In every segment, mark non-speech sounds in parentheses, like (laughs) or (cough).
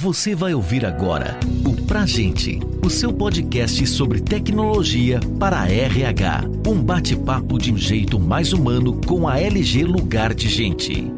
Você vai ouvir agora o Pra Gente, o seu podcast sobre tecnologia para a RH. Um bate-papo de um jeito mais humano com a LG Lugar de Gente.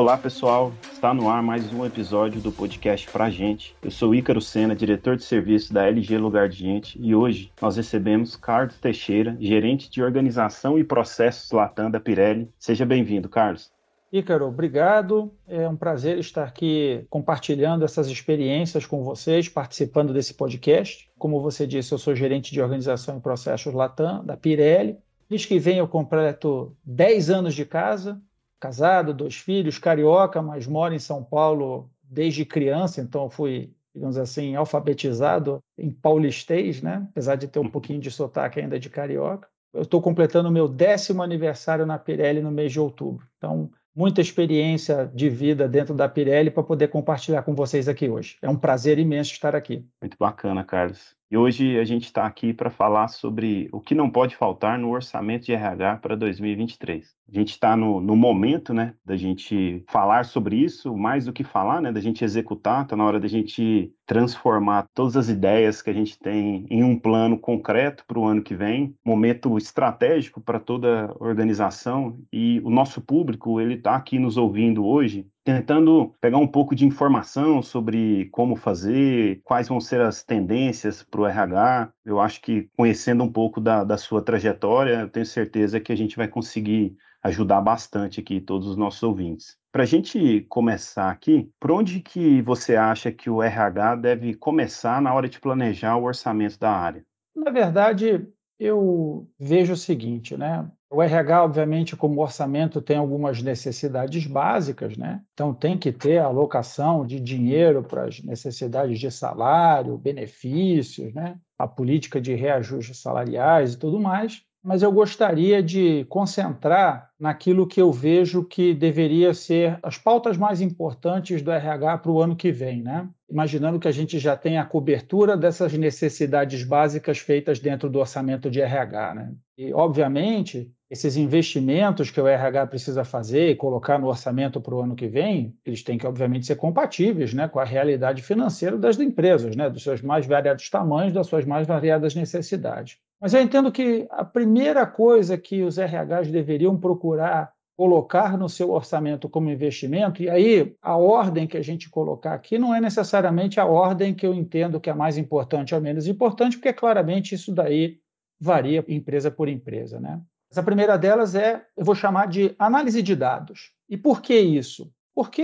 Olá pessoal, está no ar mais um episódio do podcast Pra Gente. Eu sou Ícaro Sena, diretor de serviço da LG Lugar de Gente, e hoje nós recebemos Carlos Teixeira, gerente de organização e processos Latam da Pirelli. Seja bem-vindo, Carlos. Ícaro, obrigado. É um prazer estar aqui compartilhando essas experiências com vocês, participando desse podcast. Como você disse, eu sou gerente de organização e processos Latam da Pirelli. Diz que vem eu completo 10 anos de casa, casado, dois filhos, carioca, mas moro em São Paulo desde criança, então fui, digamos assim, alfabetizado em paulistês, né? apesar de ter um pouquinho de sotaque ainda de carioca. Eu estou completando o meu décimo aniversário na Pirelli no mês de outubro. Então, muita experiência de vida dentro da Pirelli para poder compartilhar com vocês aqui hoje. É um prazer imenso estar aqui. Muito bacana, Carlos. E hoje a gente está aqui para falar sobre o que não pode faltar no orçamento de RH para 2023. A gente está no, no, momento, né, da gente falar sobre isso, mais do que falar, né, da gente executar, está na hora da gente transformar todas as ideias que a gente tem em um plano concreto para o ano que vem, momento estratégico para toda organização e o nosso público, ele está aqui nos ouvindo hoje, tentando pegar um pouco de informação sobre como fazer, quais vão ser as tendências para o RH. Eu acho que conhecendo um pouco da, da sua trajetória, eu tenho certeza que a gente vai conseguir ajudar bastante aqui todos os nossos ouvintes. Para a gente começar aqui, por onde que você acha que o RH deve começar na hora de planejar o orçamento da área? Na verdade, eu vejo o seguinte, né? O RH, obviamente, como orçamento, tem algumas necessidades básicas, né? Então, tem que ter alocação de dinheiro para as necessidades de salário, benefícios, né? A política de reajustes salariais e tudo mais mas eu gostaria de concentrar naquilo que eu vejo que deveria ser as pautas mais importantes do RH para o ano que vem, né? Imaginando que a gente já tem a cobertura dessas necessidades básicas feitas dentro do orçamento de RH, né? E, obviamente, esses investimentos que o RH precisa fazer e colocar no orçamento para o ano que vem, eles têm que, obviamente, ser compatíveis né, com a realidade financeira das empresas, né, dos seus mais variados tamanhos, das suas mais variadas necessidades. Mas eu entendo que a primeira coisa que os RHs deveriam procurar colocar no seu orçamento como investimento, e aí a ordem que a gente colocar aqui não é necessariamente a ordem que eu entendo que é mais importante ou menos importante, porque claramente isso daí varia empresa por empresa. Né? a primeira delas é, eu vou chamar de análise de dados. E por que isso? Porque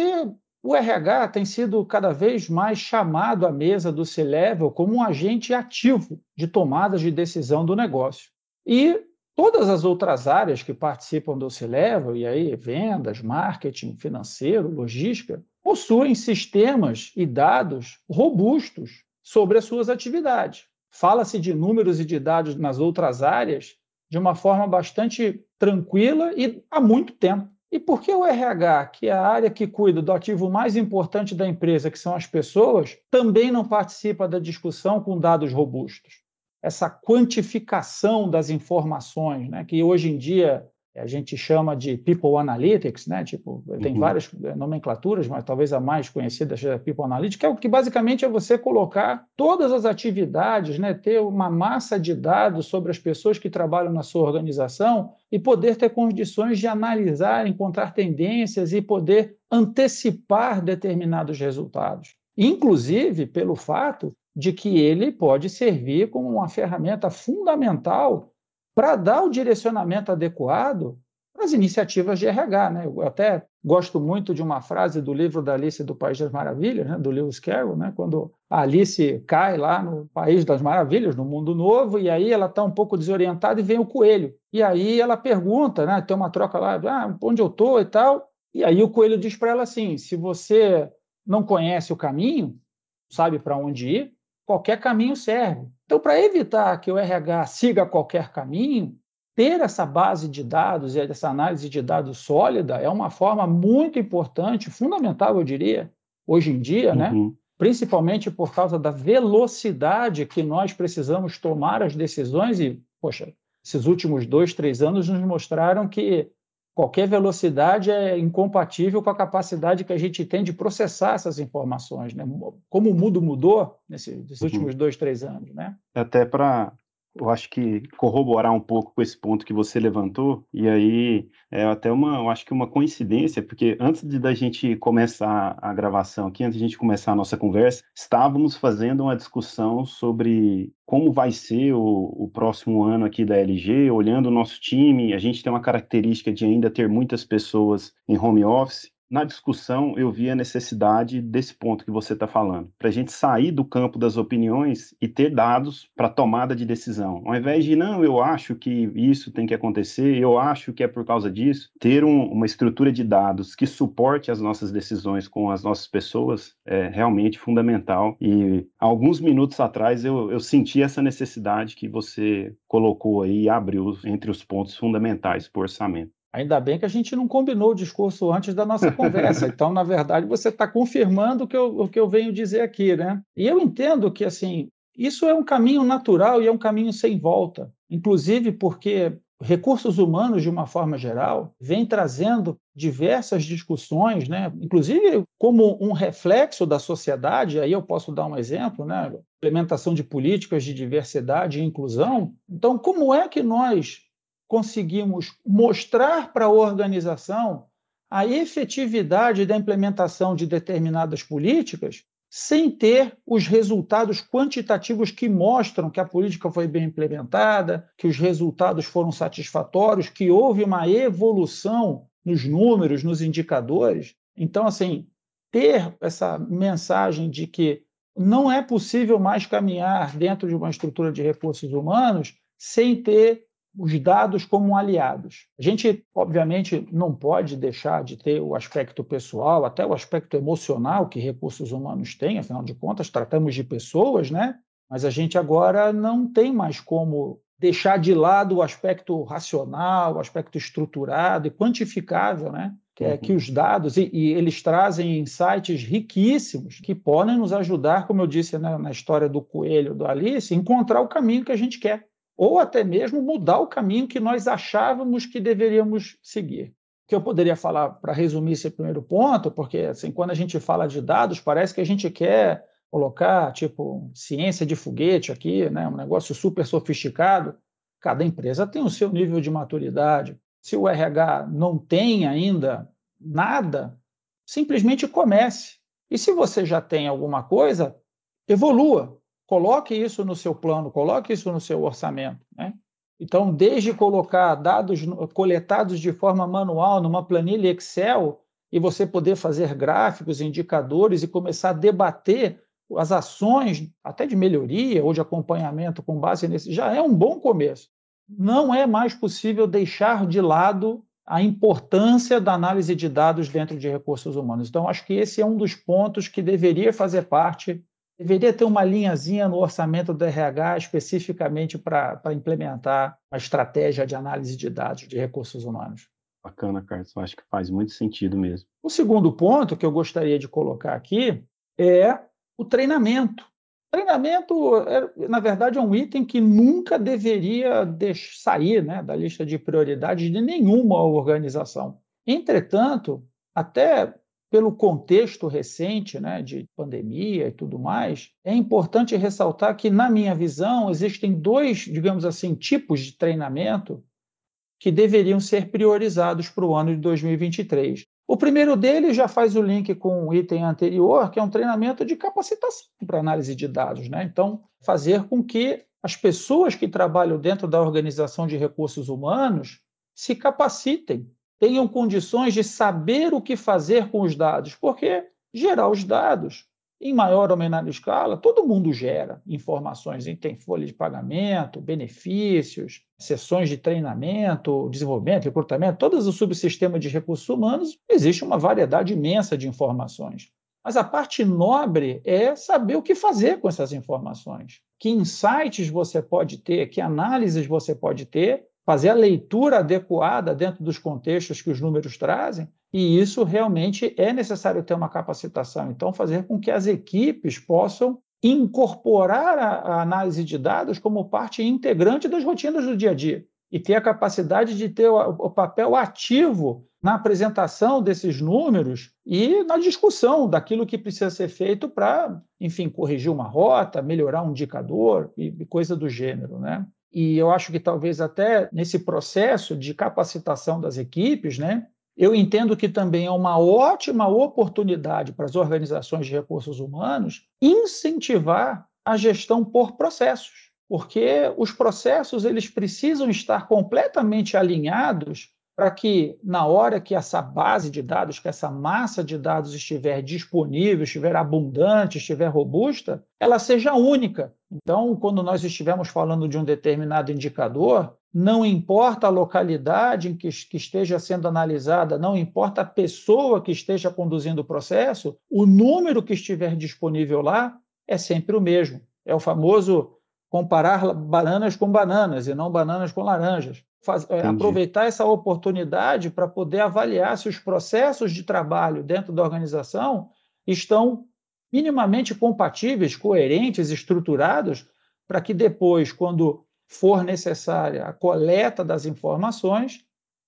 o RH tem sido cada vez mais chamado à mesa do C-Level como um agente ativo de tomadas de decisão do negócio. E todas as outras áreas que participam do C-Level, e aí vendas, marketing, financeiro, logística, possuem sistemas e dados robustos sobre as suas atividades. Fala-se de números e de dados nas outras áreas de uma forma bastante tranquila e há muito tempo. E por que o RH, que é a área que cuida do ativo mais importante da empresa, que são as pessoas, também não participa da discussão com dados robustos? Essa quantificação das informações, né, que hoje em dia a gente chama de People Analytics, né? Tipo, tem uhum. várias eh, nomenclaturas, mas talvez a mais conhecida seja People Analytics, que é o que basicamente é você colocar todas as atividades, né? Ter uma massa de dados sobre as pessoas que trabalham na sua organização e poder ter condições de analisar, encontrar tendências e poder antecipar determinados resultados. Inclusive pelo fato de que ele pode servir como uma ferramenta fundamental para dar o direcionamento adequado às iniciativas de RH. Né? Eu até gosto muito de uma frase do livro da Alice do País das Maravilhas, né? do Lewis Carroll, né? quando a Alice cai lá no País das Maravilhas, no Mundo Novo, e aí ela está um pouco desorientada e vem o coelho. E aí ela pergunta, né? tem uma troca lá, ah, onde eu estou e tal, e aí o coelho diz para ela assim, se você não conhece o caminho, sabe para onde ir, qualquer caminho serve. Então, para evitar que o RH siga qualquer caminho, ter essa base de dados e essa análise de dados sólida é uma forma muito importante, fundamental, eu diria, hoje em dia, né? uhum. né? principalmente por causa da velocidade que nós precisamos tomar as decisões e, poxa, Esses últimos dois, três anos nos mostraram que qualquer velocidade é incompatível com a capacidade que a gente tem de processar essas informações. Né? Como o mundo mudou nesses, uhum. últimos dois, três anos. Né? Até para eu acho que corroborar um pouco com esse ponto que você levantou, e aí é até uma, eu acho que uma coincidência, porque antes de da gente começar a gravação aqui, antes de a gente começar a nossa conversa, estávamos fazendo uma discussão sobre como vai ser o, o próximo ano aqui da LG, olhando o nosso time, a gente tem uma característica de ainda ter muitas pessoas em home office, na discussão eu vi a necessidade desse ponto que você está falando, para a gente sair do campo das opiniões e ter dados para tomada de decisão. Ao invés de, não, eu acho que isso tem que acontecer, eu acho que é por causa disso, ter um, uma estrutura de dados que suporte as nossas decisões com as nossas pessoas é realmente fundamental. E alguns minutos atrás eu, eu senti essa necessidade que você colocou aí e abriu entre os pontos fundamentais para o orçamento. Ainda bem que a gente não combinou o discurso antes da nossa conversa. (laughs) Então, na verdade, você está confirmando o que, eu, o que eu venho dizer aqui, né? E eu entendo que, assim, isso é um caminho natural e é um caminho sem volta. Inclusive porque recursos humanos, de uma forma geral, vem trazendo diversas discussões, né? inclusive como um reflexo da sociedade. Aí eu posso dar um exemplo, né? implementação de políticas de diversidade e inclusão. Então, como é que nós conseguimos mostrar para a organização a efetividade da implementação de determinadas políticas sem ter os resultados quantitativos que mostram que a política foi bem implementada, que os resultados foram satisfatórios, que houve uma evolução nos números, nos indicadores. Então, assim, ter essa mensagem de que não é possível mais caminhar dentro de uma estrutura de recursos humanos sem ter os dados como aliados. A gente, obviamente, não pode deixar de ter o aspecto pessoal, até o aspecto emocional que recursos humanos têm, afinal de contas, tratamos de pessoas, né? Mas a gente agora não tem mais como deixar de lado o aspecto racional, o aspecto estruturado e quantificável, né? que é que uhum. os dados, e, e, eles trazem insights riquíssimos que podem nos ajudar, como eu disse né, na história do coelho do Alice, encontrar o caminho que a gente quer ou até mesmo mudar o caminho que nós achávamos que deveríamos seguir. O que eu poderia falar para resumir esse primeiro ponto, porque assim, quando a gente fala de dados, parece que a gente quer colocar tipo ciência de foguete aqui, né, um negócio super sofisticado. Cada empresa tem o seu nível de maturidade. Se o RH não tem ainda nada, simplesmente comece. E se você já tem alguma coisa, evolua. Coloque isso no seu plano, coloque isso no seu orçamento. Né? Então, desde colocar dados coletados de forma manual numa planilha Excel e você poder fazer gráficos, indicadores e começar a debater as ações, até de melhoria ou de acompanhamento com base nesse, já é um bom começo. Não é mais possível deixar de lado a importância da análise de dados dentro de recursos humanos. Então, acho que esse é um dos pontos que deveria fazer parte Deveria ter uma linhazinha no orçamento do RH especificamente para implementar uma estratégia de análise de dados de recursos humanos. Bacana, Carlos. Eu acho que faz muito sentido mesmo. O segundo ponto que eu gostaria de colocar aqui é o treinamento. Treinamento, é, na verdade, é um item que nunca deveria sair né, da lista de prioridades de nenhuma organização. Entretanto, até pelo contexto recente né, de pandemia e tudo mais, é importante ressaltar que, na minha visão, existem dois, digamos assim, tipos de treinamento que deveriam ser priorizados para o ano de 2023. O primeiro deles já faz o link com o item anterior, que é um treinamento de capacitação para análise de dados. Né? Então, fazer com que as pessoas que trabalham dentro da organização de recursos humanos se capacitem tenham condições de saber o que fazer com os dados, porque gerar os dados, em maior ou menor escala, todo mundo gera informações, tem folha de pagamento, benefícios, sessões de treinamento, desenvolvimento, recrutamento, todos os subsistemas de recursos humanos, existe uma variedade imensa de informações. Mas a parte nobre é saber o que fazer com essas informações. Que insights você pode ter, que análises você pode ter fazer a leitura adequada dentro dos contextos que os números trazem, e isso realmente é necessário ter uma capacitação. Então, fazer com que as equipes possam incorporar a, análise de dados como parte integrante das rotinas do dia a dia. e ter a capacidade de ter o, papel ativo na apresentação desses números e na discussão daquilo que precisa ser feito para, enfim, corrigir uma rota, melhorar um indicador e coisa do gênero, né? E eu acho que talvez até nesse processo de capacitação das equipes, né, eu entendo que também é uma ótima oportunidade para as organizações de recursos humanos incentivar a gestão por processos, porque os processos eles precisam estar completamente alinhados para que, na hora que essa base de dados, que essa massa de dados estiver disponível, estiver abundante, estiver robusta, ela seja única. Então, quando nós estivermos falando de um determinado indicador, não importa a localidade em que, que esteja sendo analisada, não importa a pessoa que esteja conduzindo o processo, o número que estiver disponível lá é sempre o mesmo. É o famoso comparar bananas com bananas e não bananas com laranjas. Faz, é, aproveitar essa oportunidade para poder avaliar se os processos de trabalho dentro da organização estão minimamente compatíveis, coerentes, estruturados, para que depois, quando for necessária a coleta das informações,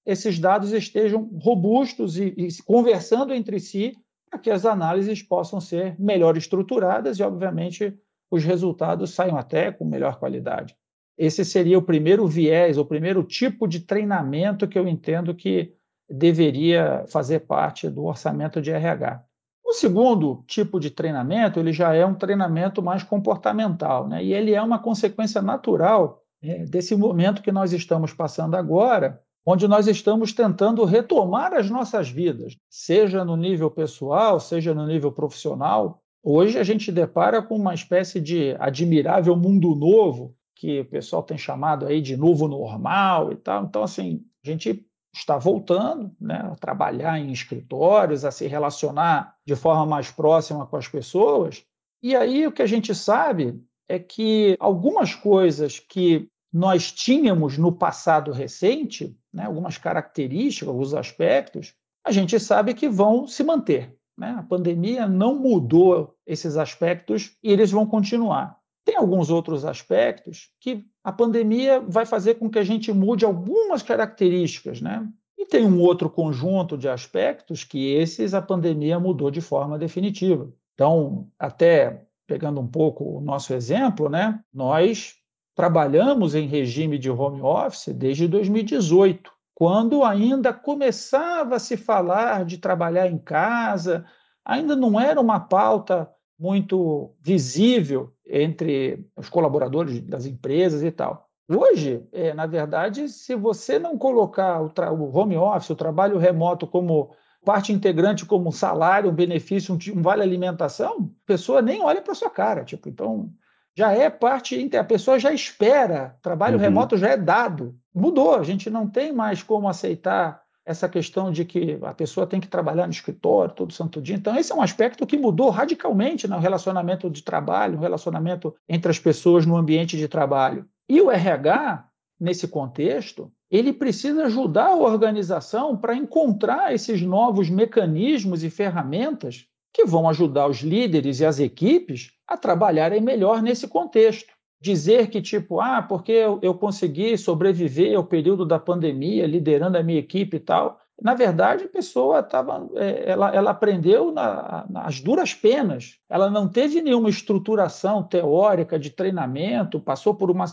esses dados estejam robustos e, e conversando entre si para que as análises possam ser melhor estruturadas e, obviamente, os resultados saiam até com melhor qualidade. Esse seria o primeiro viés, o primeiro tipo de treinamento que eu entendo que deveria fazer parte do orçamento de RH. O segundo tipo de treinamento, ele já é um treinamento mais comportamental, né? e ele é uma consequência natural é, desse momento que nós estamos passando agora, onde nós estamos tentando retomar as nossas vidas, seja no nível pessoal, seja no nível profissional, Hoje a gente depara com uma espécie de admirável mundo novo, que o pessoal tem chamado aí de novo normal e tal. Então, assim, a gente está voltando né, a trabalhar em escritórios, a se relacionar de forma mais próxima com as pessoas. E aí o que a gente sabe é que algumas coisas que nós tínhamos no passado recente, né, algumas características, alguns aspectos, a gente sabe que vão se manter. Né? A pandemia não mudou esses aspectos e eles vão continuar. Tem alguns outros aspectos que a pandemia vai fazer com que a gente mude algumas características, né? E tem um outro conjunto de aspectos que esses a pandemia mudou de forma definitiva. Então, até pegando um pouco o nosso exemplo, né? Nós trabalhamos em regime de home office desde 2018 quando ainda começava a se falar de trabalhar em casa, ainda não era uma pauta muito visível entre os colaboradores das empresas e tal. Hoje, é, na verdade, se você não colocar o, o, home office, o trabalho remoto como parte integrante, como um salário, um benefício, um, um vale alimentação, a pessoa nem olha para sua cara. Tipo, então, já é parte, a pessoa já espera, trabalho uhum. remoto já é dado. Mudou, a gente não tem mais como aceitar essa questão de que a pessoa tem que trabalhar no escritório todo santo dia. Então, esse é um aspecto que mudou radicalmente no relacionamento de trabalho, no relacionamento entre as pessoas no ambiente de trabalho. E o RH, nesse contexto, ele precisa ajudar a organização para encontrar esses novos mecanismos e ferramentas que vão ajudar os líderes e as equipes a trabalharem melhor nesse contexto. Dizer que, tipo, ah, porque eu, eu consegui sobreviver ao período da pandemia, liderando a minha equipe e tal. Na verdade, a pessoa estava, é, ela, ela aprendeu na, nas duras penas. Ela não teve nenhuma estruturação teórica de treinamento, passou por uma.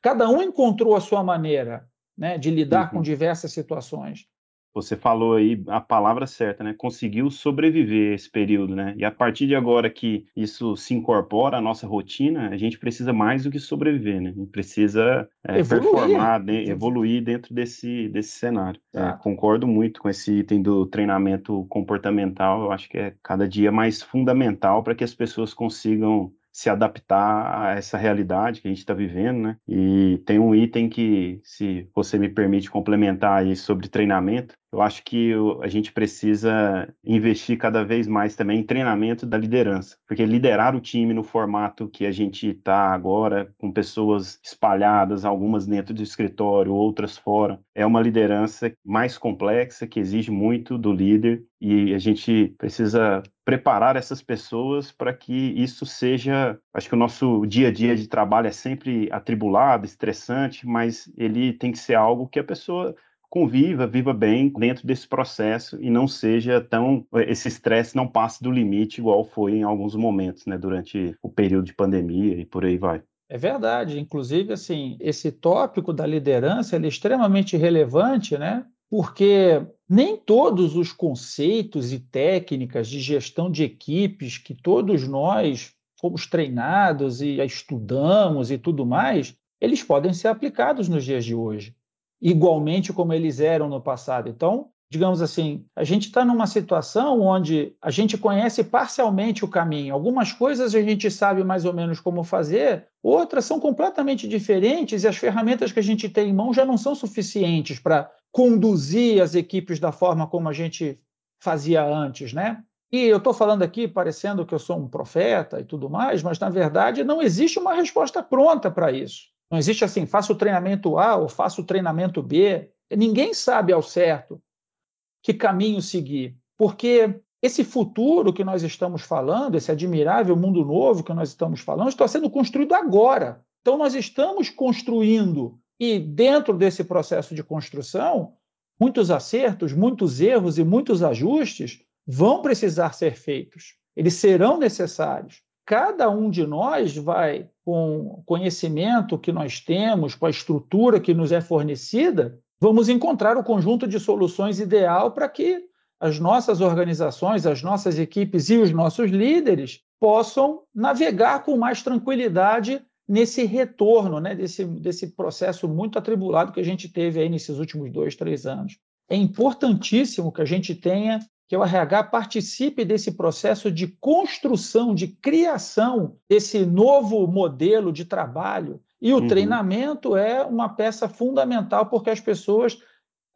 Cada um encontrou a sua maneira né, de lidar uhum. com diversas situações. Você falou aí a palavra certa, né? Conseguiu sobreviver esse período, né? E a partir de agora que isso se incorpora à nossa rotina, a gente precisa mais do que sobreviver, né? A gente precisa é, performar, de, evoluir dentro desse, desse cenário. É, concordo muito com esse item do treinamento comportamental. Eu acho que é cada dia mais fundamental para que as pessoas consigam se adaptar a essa realidade que a gente está vivendo, né? E tem um item que, se você me permite complementar aí sobre treinamento, eu acho que a gente precisa investir cada vez mais também em treinamento da liderança, porque liderar o time no formato que a gente está agora, com pessoas espalhadas, algumas dentro do escritório, outras fora, é uma liderança mais complexa, que exige muito do líder e a gente precisa preparar essas pessoas para que isso seja. Acho que o nosso dia a dia de trabalho é sempre atribulado, estressante, mas ele tem que ser algo que a pessoa conviva, viva bem dentro desse processo e não seja tão esse estresse não passe do limite igual foi em alguns momentos, né, durante o período de pandemia e por aí vai. É verdade, inclusive assim, esse tópico da liderança é extremamente relevante, né? Porque nem todos os conceitos e técnicas de gestão de equipes que todos nós fomos treinados e estudamos e tudo mais, eles podem ser aplicados nos dias de hoje igualmente como eles eram no passado. Então, digamos assim, a gente está numa situação onde a gente conhece parcialmente o caminho. Algumas coisas a gente sabe mais ou menos como fazer, outras são completamente diferentes e as ferramentas que a gente tem em mão já não são suficientes para conduzir as equipes da forma como a gente fazia antes, né? E eu estou falando aqui parecendo que eu sou um profeta e tudo mais, mas na verdade não existe uma resposta pronta para isso. Não existe assim, faça o treinamento A ou faça o treinamento B. Ninguém sabe ao certo que caminho seguir, porque esse futuro que nós estamos falando, esse admirável mundo novo que nós estamos falando, está sendo construído agora. Então, nós estamos construindo, e dentro desse processo de construção, muitos acertos, muitos erros e muitos ajustes vão precisar ser feitos. Eles serão necessários cada um de nós vai, com o conhecimento que nós temos, com a estrutura que nos é fornecida, vamos encontrar o conjunto de soluções ideal para que as nossas organizações, as nossas equipes e os nossos líderes possam navegar com mais tranquilidade nesse retorno, né, desse, desse processo muito atribulado que a gente teve aí nesses últimos dois, três anos. É importantíssimo que a gente tenha que o RH participe desse processo de construção, de criação desse novo modelo de trabalho. E o uhum. treinamento é uma peça fundamental porque as pessoas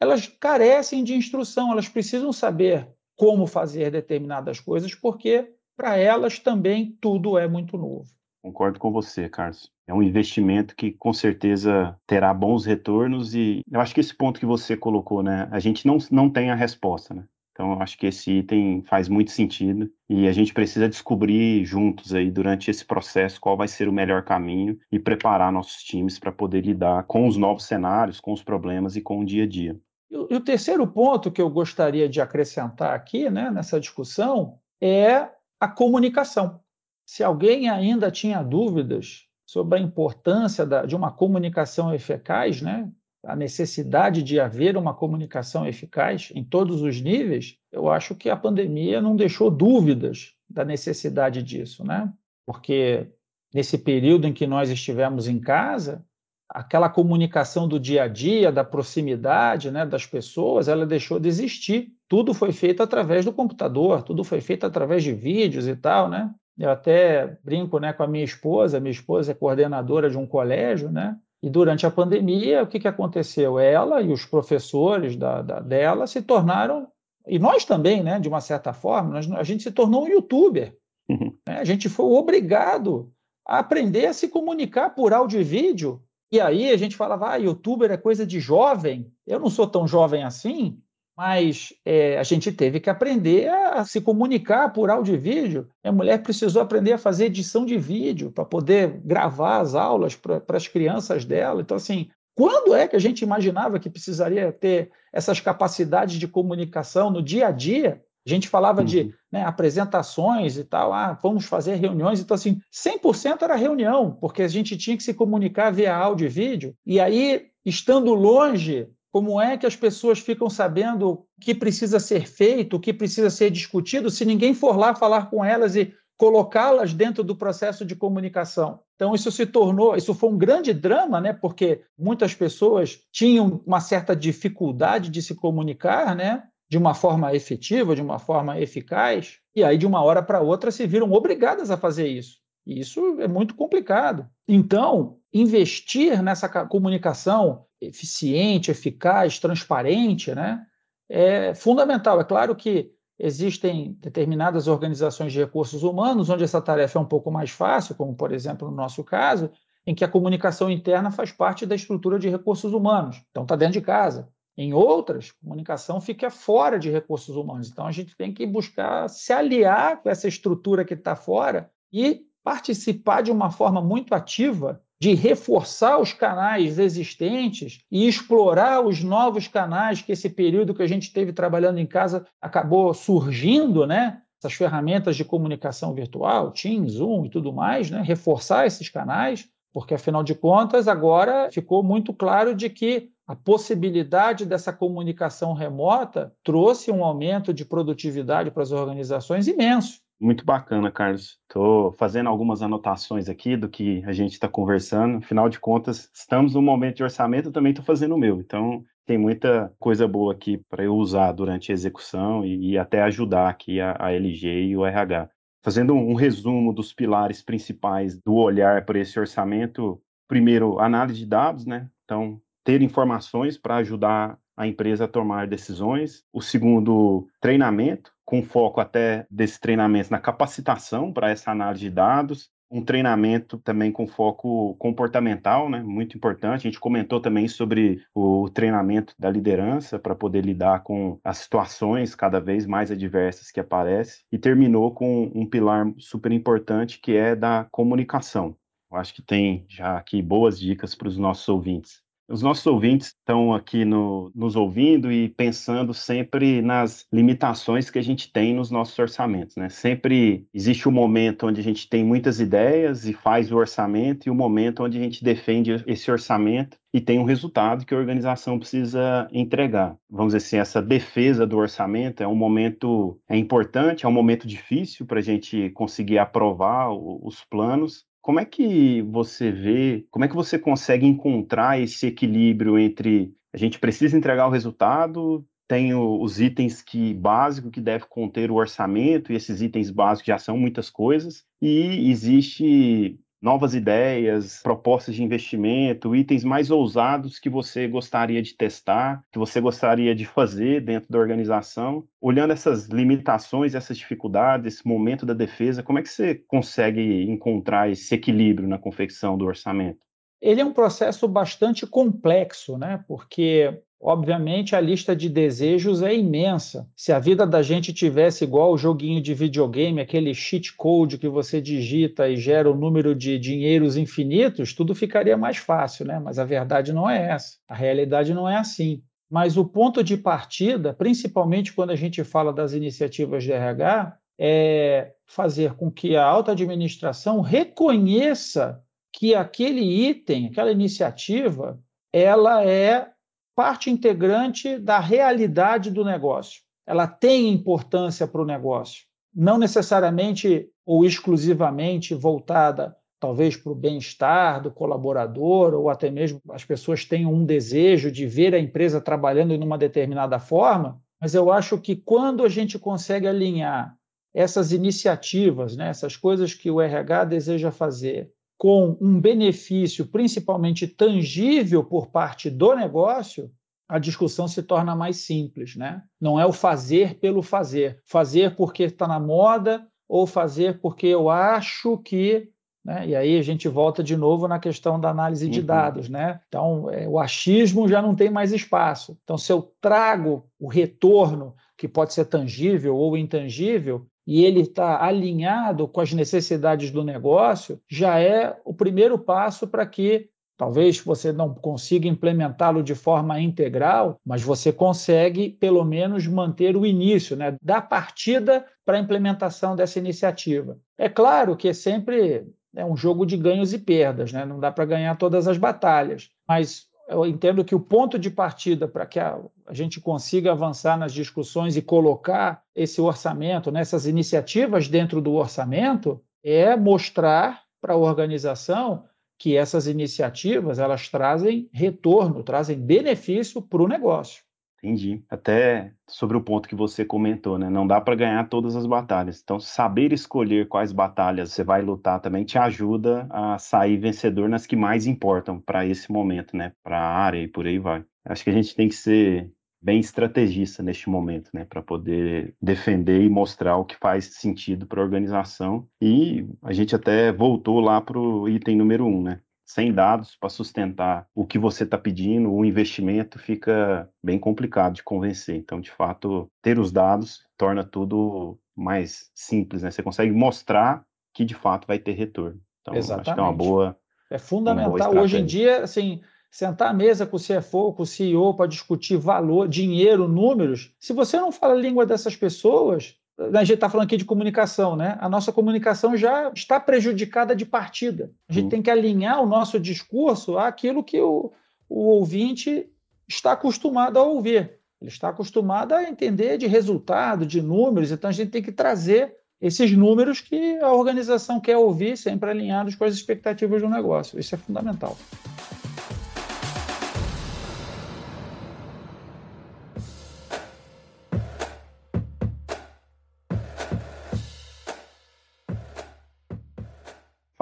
elas carecem de instrução, elas precisam saber como fazer determinadas coisas, porque para elas também tudo é muito novo. Concordo com você, Carlos. É um investimento que com certeza terá bons retornos e eu acho que esse ponto que você colocou, né? A gente não, não tem a resposta, né? Então, eu acho que esse item faz muito sentido e a gente precisa descobrir juntos aí durante esse processo qual vai ser o melhor caminho e preparar nossos times para poder lidar com os novos cenários, com os problemas e com o dia a dia. E o terceiro ponto que eu gostaria de acrescentar aqui, né, nessa discussão, é a comunicação. Se alguém ainda tinha dúvidas sobre a importância da, de uma comunicação eficaz, né, a necessidade de haver uma comunicação eficaz em todos os níveis, eu acho que a pandemia não deixou dúvidas da necessidade disso, né? Porque nesse período em que nós estivemos em casa, aquela comunicação do dia a dia, da proximidade, né, das pessoas, ela deixou de existir. Tudo foi feito através do computador, tudo foi feito através de vídeos e tal, né? Eu até brinco, né, com a minha esposa. Minha esposa é coordenadora de um colégio, né? E durante a pandemia, o que, que aconteceu? Ela e os professores da, da, dela se tornaram, e nós também, né, de uma certa forma, nós, a gente se tornou um youtuber. Uhum. Né? A gente foi obrigado a aprender a se comunicar por áudio e vídeo. E aí a gente falava, ah, youtuber é coisa de jovem. Eu não sou tão jovem assim, mas é, a gente teve que aprender a, se comunicar por áudio e vídeo. A mulher precisou aprender a fazer edição de vídeo para poder gravar as aulas para as crianças dela. Então, assim, quando é que a gente imaginava que precisaria ter essas capacidades de comunicação no dia a dia? A gente falava uhum. de né, apresentações e tal, ah, vamos fazer reuniões. Então, assim, 100% era reunião, porque a gente tinha que se comunicar via áudio e vídeo. E aí, estando longe como é que as pessoas ficam sabendo o que precisa ser feito, o que precisa ser discutido, se ninguém for lá falar com elas e colocá-las dentro do processo de comunicação? Então, isso se tornou, isso foi um grande drama, né? porque muitas pessoas tinham uma certa dificuldade de se comunicar, né? de uma forma efetiva, de uma forma eficaz, e aí, de uma hora para outra, se viram obrigadas a fazer isso. E isso é muito complicado. Então, investir nessa comunicação eficiente, eficaz, transparente, né? é fundamental. É claro que existem determinadas organizações de recursos humanos onde essa tarefa é um pouco mais fácil, como, por exemplo, no nosso caso, em que a comunicação interna faz parte da estrutura de recursos humanos. Então, está dentro de casa. Em outras, comunicação fica fora de recursos humanos. Então, a gente tem que buscar se aliar com essa estrutura que está fora e participar de uma forma muito ativa de reforçar os canais existentes e explorar os novos canais que esse período que a gente teve trabalhando em casa acabou surgindo, né? Essas ferramentas de comunicação virtual, Teams, Zoom e tudo mais, né? Reforçar esses canais, porque afinal de contas agora ficou muito claro de que a possibilidade dessa comunicação remota trouxe um aumento de produtividade para as organizações imenso. Muito bacana, Carlos. Estou fazendo algumas anotações aqui do que a gente está conversando. Afinal de contas, estamos no momento de orçamento, eu também estou fazendo o meu. Então, tem muita coisa boa aqui para eu usar durante a execução e, e até ajudar aqui a, a, LG e o RH. Fazendo um, um resumo dos pilares principais do olhar para esse orçamento, primeiro, análise de dados, né? Então, ter informações para ajudar a empresa a tomar decisões. O segundo, treinamento, com foco até desse treinamento na capacitação para essa análise de dados, um treinamento também com foco comportamental, né? Muito importante. A gente comentou também sobre o treinamento da liderança para poder lidar com as situações cada vez mais adversas que aparecem e terminou com um pilar super importante que é da comunicação. Eu acho que tem já aqui boas dicas para os nossos ouvintes. Os nossos ouvintes estão aqui no, nos ouvindo e pensando sempre nas limitações que a gente tem nos nossos orçamentos. Né? Sempre existe o um momento onde a gente tem muitas ideias e faz o orçamento, e o um momento onde a gente defende esse orçamento e tem um resultado que a organização precisa entregar. Vamos dizer assim, essa defesa do orçamento é um momento é importante, é um momento difícil para a gente conseguir aprovar os planos, como é que você vê, como é que você consegue encontrar esse equilíbrio entre a gente precisa entregar o resultado, tem os itens que básico que deve conter o orçamento, e esses itens básicos já são muitas coisas, e existe novas ideias, propostas de investimento, itens mais ousados que você gostaria de testar, que você gostaria de fazer dentro da organização. Olhando essas limitações, essas dificuldades, esse momento da defesa, como é que você consegue encontrar esse equilíbrio na confecção do orçamento? Ele é um processo bastante complexo, né? Porque Obviamente, a lista de desejos é imensa. Se a vida da gente tivesse igual o joguinho de videogame, aquele cheat code que você digita e gera um número de dinheiros infinitos, tudo ficaria mais fácil, né? Mas a verdade não é essa. A realidade não é assim. Mas o ponto de partida, principalmente quando a gente fala das iniciativas de RH, é fazer com que a alta administração reconheça que aquele item, aquela iniciativa, ela é parte integrante da realidade do negócio. Ela tem importância para o negócio, não necessariamente ou exclusivamente voltada talvez para o bem-estar do colaborador ou até mesmo as pessoas tenham um desejo de ver a empresa trabalhando de uma determinada forma, mas eu acho que quando a gente consegue alinhar essas iniciativas, né, essas coisas que o RH deseja fazer com um benefício principalmente tangível por parte do negócio, a discussão se torna mais simples, né? Não é o fazer pelo fazer, fazer porque está na moda ou fazer porque eu acho que, né? E aí a gente volta de novo na questão da análise de uhum. dados, né? Então é, o achismo já não tem mais espaço. Então se eu trago o retorno que pode ser tangível ou intangível, e ele está alinhado com as necessidades do negócio, já é o primeiro passo para que talvez você não consiga implementá-lo de forma integral, mas você consegue pelo menos manter o início, né, da partida para a implementação dessa iniciativa. É claro que é sempre é um jogo de ganhos e perdas, né? não dá para ganhar todas as batalhas, mas eu entendo que o ponto de partida para que a, a, gente consiga avançar nas discussões e colocar esse orçamento, nessas né, iniciativas dentro do orçamento, é mostrar para a organização que essas iniciativas elas trazem retorno, trazem benefício para o negócio. Entendi. Até sobre o ponto que você comentou, né? Não dá para ganhar todas as batalhas. Então, saber escolher quais batalhas você vai lutar também te ajuda a sair vencedor nas que mais importam para esse momento, né? Para a área e por aí vai. Acho que a gente tem que ser bem estrategista neste momento, né, para poder defender e mostrar o que faz sentido para a organização. E a gente até voltou lá para o item número um, né? Sem dados para sustentar o que você está pedindo, o investimento fica bem complicado de convencer. Então, de fato, ter os dados torna tudo mais simples, né? Você consegue mostrar que de fato vai ter retorno. Então, Exatamente. acho que é uma boa. É fundamental. Hoje em dia, assim, sentar à mesa com o CFO, com o CEO para discutir valor, dinheiro, números. Se você não fala a língua dessas pessoas, a gente está falando aqui de comunicação, né? A nossa comunicação já está prejudicada de partida. A gente tem que alinhar o nosso discurso àquilo que o, o ouvinte está acostumado a ouvir. Ele está acostumado a entender de resultado, de números, então a gente tem que trazer esses números que a organização quer ouvir, sempre alinhados com as expectativas do negócio. Isso é fundamental.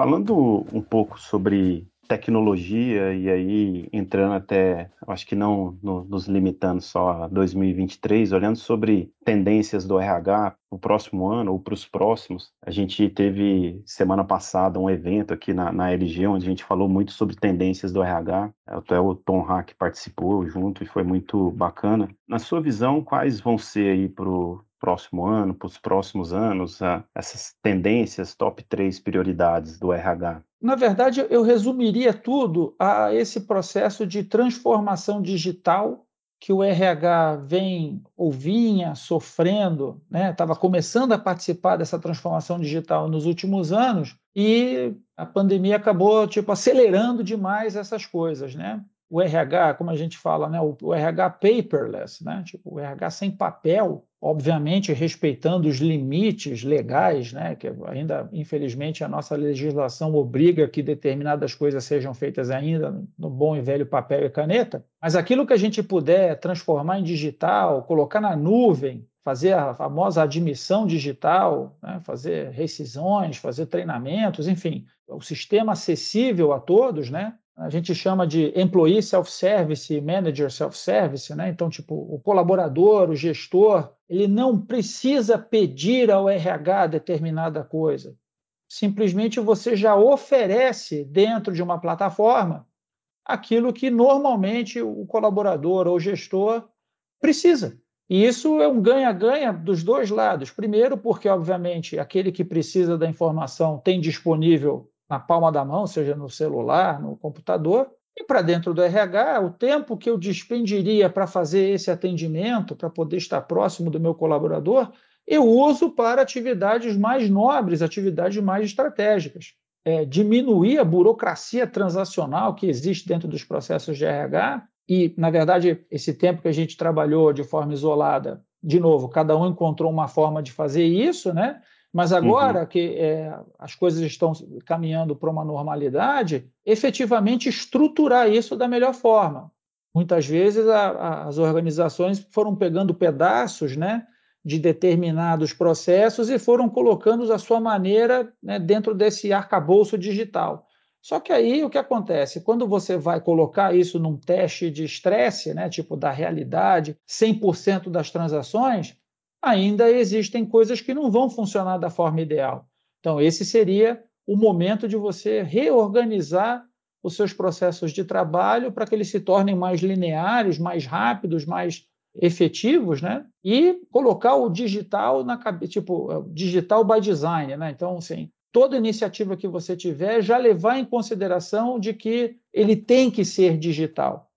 Falando um pouco sobre tecnologia e aí entrando até, acho que não no, nos limitando só a 2023, olhando sobre tendências do RH o próximo ano ou para os próximos, a gente teve semana passada um evento aqui na, na LG onde a gente falou muito sobre tendências do RH, até o Tom Hack participou junto e foi muito bacana. Na sua visão, quais vão ser aí para o próximo ano, para os próximos anos, essas tendências, top 3 prioridades do RH? Na verdade, eu resumiria tudo a esse processo de transformação digital que o RH vem ou vinha sofrendo, estava né? começando a participar dessa transformação digital nos últimos anos e a pandemia acabou tipo acelerando demais essas coisas, né? O RH, como a gente fala, né? o, RH paperless, né? tipo o RH sem papel, obviamente respeitando os limites legais, né, que ainda, infelizmente, a nossa legislação obriga que determinadas coisas sejam feitas ainda no bom e velho papel e caneta, mas aquilo que a gente puder transformar em digital, colocar na nuvem, fazer a famosa admissão digital, né, fazer rescisões, fazer treinamentos, enfim, o sistema acessível a todos, né, a gente chama de employee self-service, manager self-service, né? Então, tipo, o colaborador, o gestor, ele não precisa pedir ao RH determinada coisa. Simplesmente você já oferece dentro de uma plataforma aquilo que normalmente o colaborador ou gestor precisa. E isso é um ganha-ganha dos dois lados. Primeiro, porque, obviamente, aquele que precisa da informação tem disponível na palma da mão, seja no celular, no computador, e para dentro do RH, o tempo que eu despendiria para fazer esse atendimento, para poder estar próximo do meu colaborador, eu uso para atividades mais nobres, atividades mais estratégicas. É, diminuir a burocracia transacional que existe dentro dos processos de RH e, na verdade, esse tempo que a gente trabalhou de forma isolada, de novo, cada um encontrou uma forma de fazer isso, né? Mas agora uhum. que é, as coisas estão caminhando para uma normalidade, efetivamente estruturar isso da melhor forma. Muitas vezes a, a, as organizações foram pegando pedaços né, de determinados processos e foram colocando a sua maneira né, dentro desse arcabouço digital. Só que aí o que acontece? Quando você vai colocar isso num teste de estresse, né, tipo da realidade, 100% das transações, ainda existem coisas que não vão funcionar da forma ideal. Então, esse seria o momento de você reorganizar os seus processos de trabalho para que eles se tornem mais lineares, mais rápidos, mais efetivos, né? E colocar o digital na cabeça, tipo, digital by design, né? Então, assim, toda iniciativa que você tiver já levar em consideração de que ele tem que ser digital.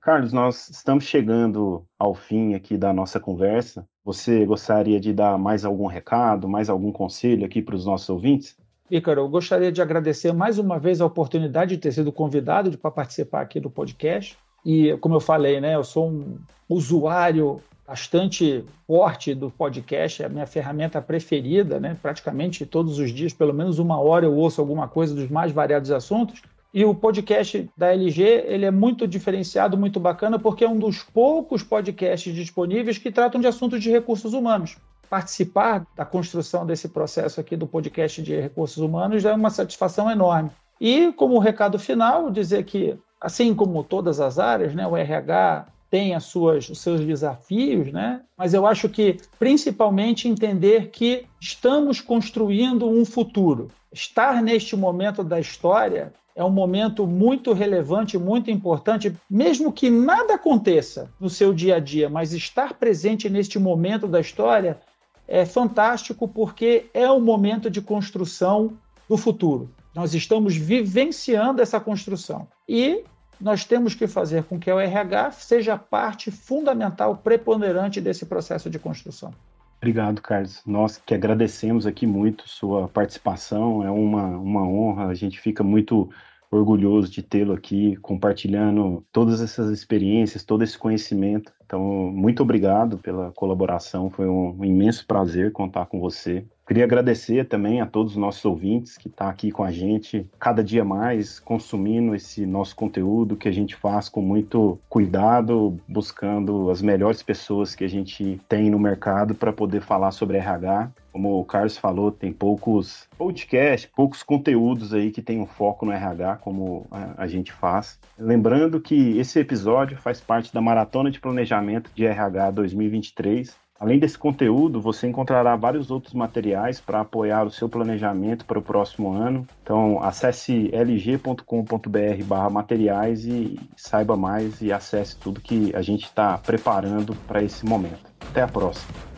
Carlos, nós estamos chegando ao fim aqui da nossa conversa. Você gostaria de dar mais algum recado, mais algum conselho aqui para os nossos ouvintes? Ícaro, eu gostaria de agradecer mais uma vez a oportunidade de ter sido convidado para participar aqui do podcast. E, como eu falei, né, eu sou um usuário bastante forte do podcast, é a minha ferramenta preferida, né? praticamente todos os dias, pelo menos uma hora, eu ouço alguma coisa dos mais variados assuntos. E o podcast da LG ele é muito diferenciado, muito bacana, porque é um dos poucos podcasts disponíveis que tratam de assuntos de recursos humanos. Participar da construção desse processo aqui do podcast de recursos humanos é uma satisfação enorme. E, como recado final, dizer que, assim como todas as áreas, né, o RH tem as suas, os seus desafios, né? mas eu acho que principalmente entender que estamos construindo um futuro. Estar neste momento da história é um momento muito relevante, muito importante, mesmo que nada aconteça no seu dia a dia, mas estar presente neste momento da história é fantástico porque é o momento de construção do futuro. Nós estamos vivenciando essa construção. E nós temos que fazer com que o RH seja parte fundamental, preponderante desse processo de construção. Obrigado, Carlos. Nós que agradecemos aqui muito sua participação, é uma, uma honra, a gente fica muito orgulhoso de tê-lo aqui compartilhando todas essas experiências, todo esse conhecimento. Então, muito obrigado pela colaboração, foi um imenso prazer contar com você. Queria agradecer também a todos os nossos ouvintes que estão tá aqui com a gente, cada dia mais consumindo esse nosso conteúdo que a gente faz com muito cuidado, buscando as melhores pessoas que a gente tem no mercado para poder falar sobre RH. Como o Carlos falou, tem poucos podcasts, poucos conteúdos aí que tem um foco no RH, como a, gente faz. Lembrando que esse episódio faz parte da Maratona de Planejamento de RH 2023 Além desse conteúdo, você encontrará vários outros materiais para apoiar o seu planejamento para o próximo ano. Então, acesse lg.com.br/materiais e saiba mais e acesse tudo que a gente está preparando para esse momento. Até a próxima.